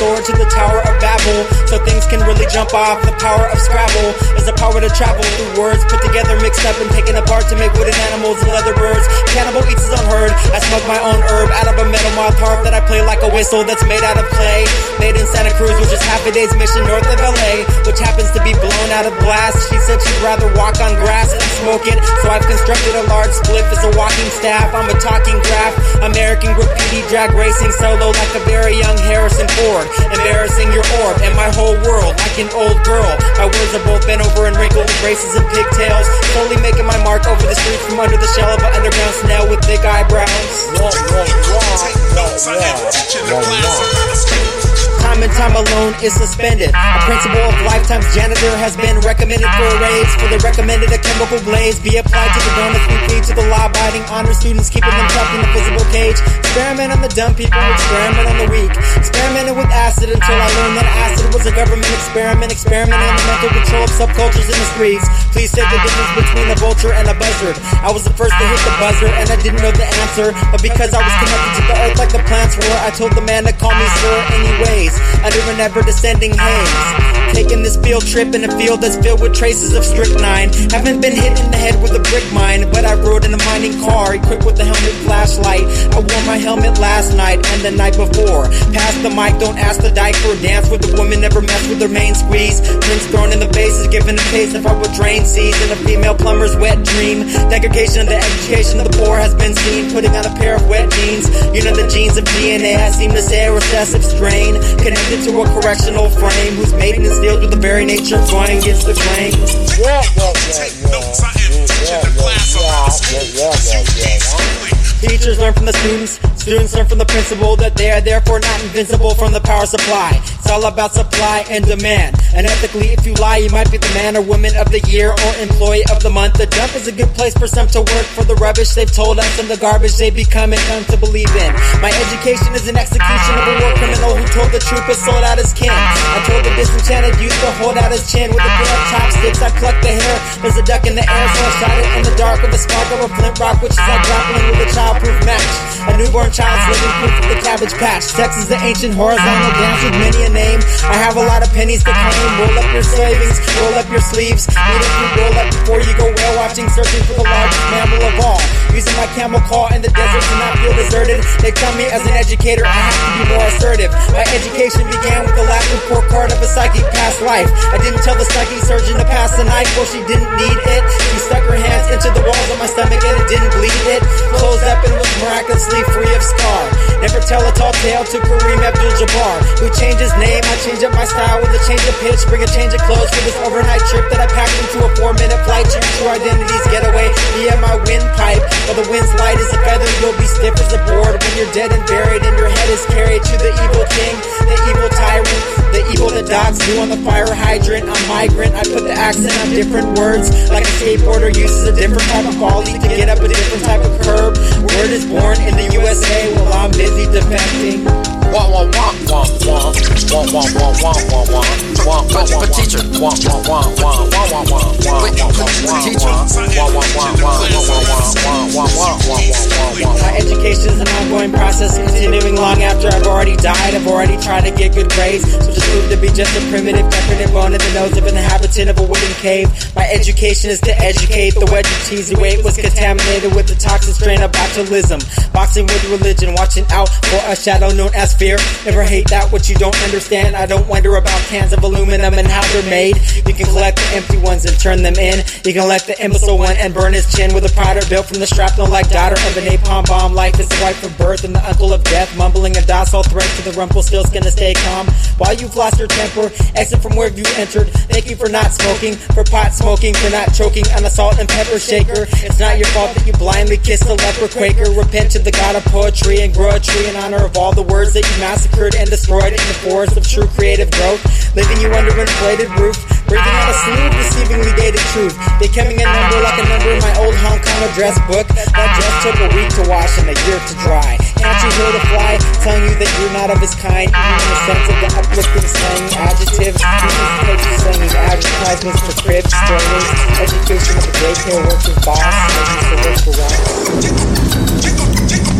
restored to the Tower of Babel. Can really jump off. The power of Scrabble is the power to travel through words put together, mixed up, and taken apart to make wooden animals and leather birds. Cannibal eats his own herd. I smoke my own herb out of a metal mouth harp that I play like a whistle that's made out of clay. Made in Santa Cruz, which is half a day's mission north of LA, which happens to be blown out of blast. She said she'd rather walk on grass than smoke it, so I've constructed a large spliff as a walking staff. I'm a talking graph. American graffiti drag racing solo like a very young Harrison Ford. Embarrassing your orb and my whole world like an old girl. My words are both bent over and wrinkled with braces and pigtails. Slowly making my mark over the streets from under the shell of an underground snail with thick eyebrows. Time and time alone is suspended. A principle of lifetime's janitor has been recommended for a raise. For the recommended, a chemical blaze be applied to the donuts we feed to the law-abiding honor students, keeping them trapped in the physical cage. Experiment on the dumb people, experiment on the weak. Experimented with acid until I learned that acid was a government experiment. Experiment on the mental control of subcultures in the streets. Please say the difference between a vulture and a buzzard. I was the first to hit the buzzer and I didn't know the answer. But because I was connected to the earth like the plants were, I told the man to call me sir anyways. Under an ever descending haze. Taking this field trip in a field that's filled with traces of strychnine. Haven't been hit in the head with a brick mine, but I rode in a mining car equipped with a helmet flashlight. I wore my helmet last night and the night before. Pass the mic, don't ask the dyke for a dance with a woman, never mess with her main squeeze. Prince thrown in the face is given a taste of how drain sees in a female plumber's wet dream. Degradation of the education of the poor has been seen, putting on a pair of wet jeans. You know the genes of DNA, I a recessive strain, connected to a correctional frame whose maintenance deals with the very nature of going against the grain. Yeah, yeah, yeah, yeah, yeah, yeah, yeah, yeah. Teachers learn from the students, students learn from the principal that they are therefore not invincible from the power supply. It's all about supply and demand. And ethically, if you lie, you might be the man or woman of the year or employee of the month. The dump is a good place for some to work for the rubbish they've told us and the garbage they become and come to believe in. My education is an execution of a war criminal who told the truth but sold out his kin. I told the disenchanted youth to hold out his chin with a pair of chopsticks. I plucked the hair. There's a duck in the air, so I shot it in the dark with a spark of a flint rock, which is like grappling with a childproof match. A newborn child's living proof of the cabbage patch. Sex is the ancient horizontal dance with many a name. I have a lot of pennies to claim. Roll up your savings, roll up your sleeves. Need food roll up before you go whale watching, searching for the largest mammal of all. Using my camel call in the desert to not feel deserted. They tell me as an educator I have to be more assertive. My education began with the last report card of a psychic past life. I didn't tell the psychic surgeon to pass the knife, well she didn't need it. She stuck her hands into the walls of my stomach and it didn't bleed it. Closed up and was miraculously free of scar. Never tell a tall tale to Kareem Abdul-Jabbar. Who changed his name, I change up my style with a change of pitch. Bring a change of clothes for this overnight trip that I packed into a four minute flight. Your identities, get away via my windpipe. While the wind's light as a feather, you'll be stiff as a board. When you're dead and buried and your head is carried to the evil king, the evil tyrant, the evil that dogs do on the fire hydrant. I'm migrant, I put the accent on different words. Like a skateboarder uses a different type of volley to get up a different type of curb. Word is born in the USA while I'm busy defecting. Wah wah wah wah wah wah wah wah wah wah wah wah But, but teacher, wah wah wah wah wah wah wah wah Wait, but wah teacher. wah wah wah wah wah wah wah wah wah wah wah wah My education is an ongoing process, continuing long after I've already died. I've already tried to get good grades, so just proved to be just a primitive, decorative bone in the nose of an inhabitant of a wooden cave. My education is to educate. The wedge of cheesy weight was contaminated with the toxic strain of botulism. Boxing with religion, watching out for a shadow known as fear. Never hate that what you don't understand. I don't wonder about cans of aluminum and how they're made. You can collect the empty ones and turn them in. You can elect the imbecile one and burn his chin with a powder built from the shrapnel like daughter of a napalm bomb. Life is the wife of birth and the uncle of death. Mumbling a docile threat to the rumple, gonna stay calm. While you've lost your temper, exit from where you entered. Thank you for not smoking, for pot smoking, for not choking on a salt and pepper shaker. It's not your fault that you blindly kissed a leper quaker. Repent to the god of poetry and grow a tree in honor of all the words that you massacred and destroyed in the forest of true creative growth. Living you under an inflated roof, breathing out a of deceivingly dated truth. Becoming a number like a number in my old Hong Kong address book. That dress took a week to wash and a year to dry. Can't you hear the fly telling you that you're not of his kind? Even the sense of the uplifting slang adjective. This is take you slanging advertisements for cribs, trainers, education of the daycare worker's boss, making to work for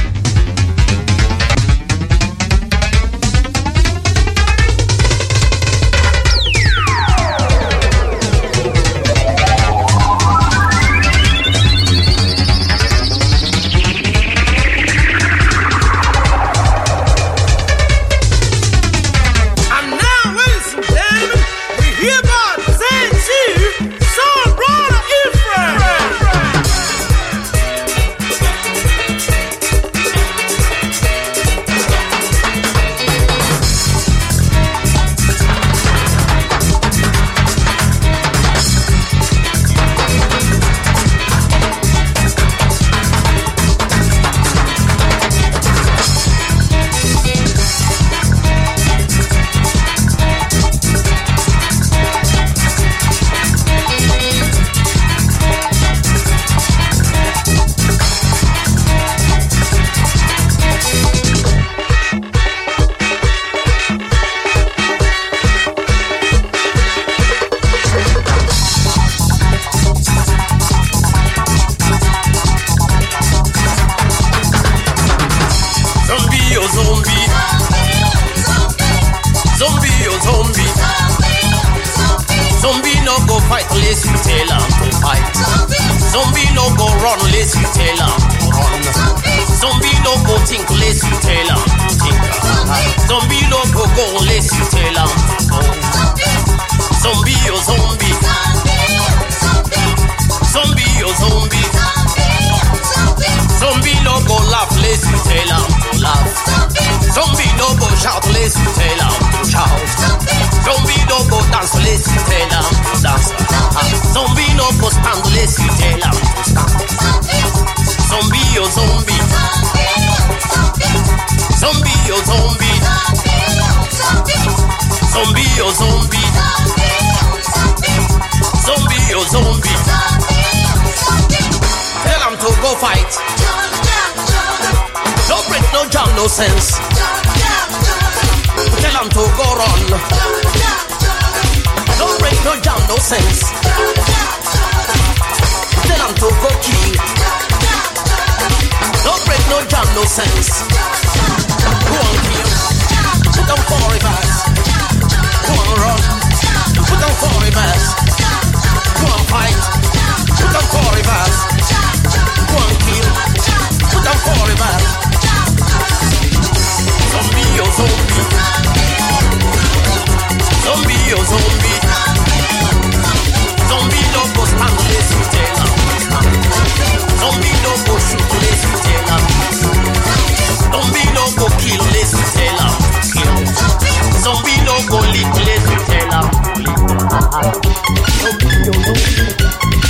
no sense. Tell them to go run. Don't break no jam, no sense. Tell them to go kill. Don't break no jam, no sense. Go on kill. Put on four reverse. Go on run. Put on four reverse. Go on fight. Put on four reverse. Go on kill. Put on four reverse. Oh, zombie, zombie. Zombie, zombie. Zombie don't go stand there, you tell Zombie don't go shoot there, you tell Zombie don't go kill there, you eh, Zombie don't go lick there, you tell Zombie, oh, zombie.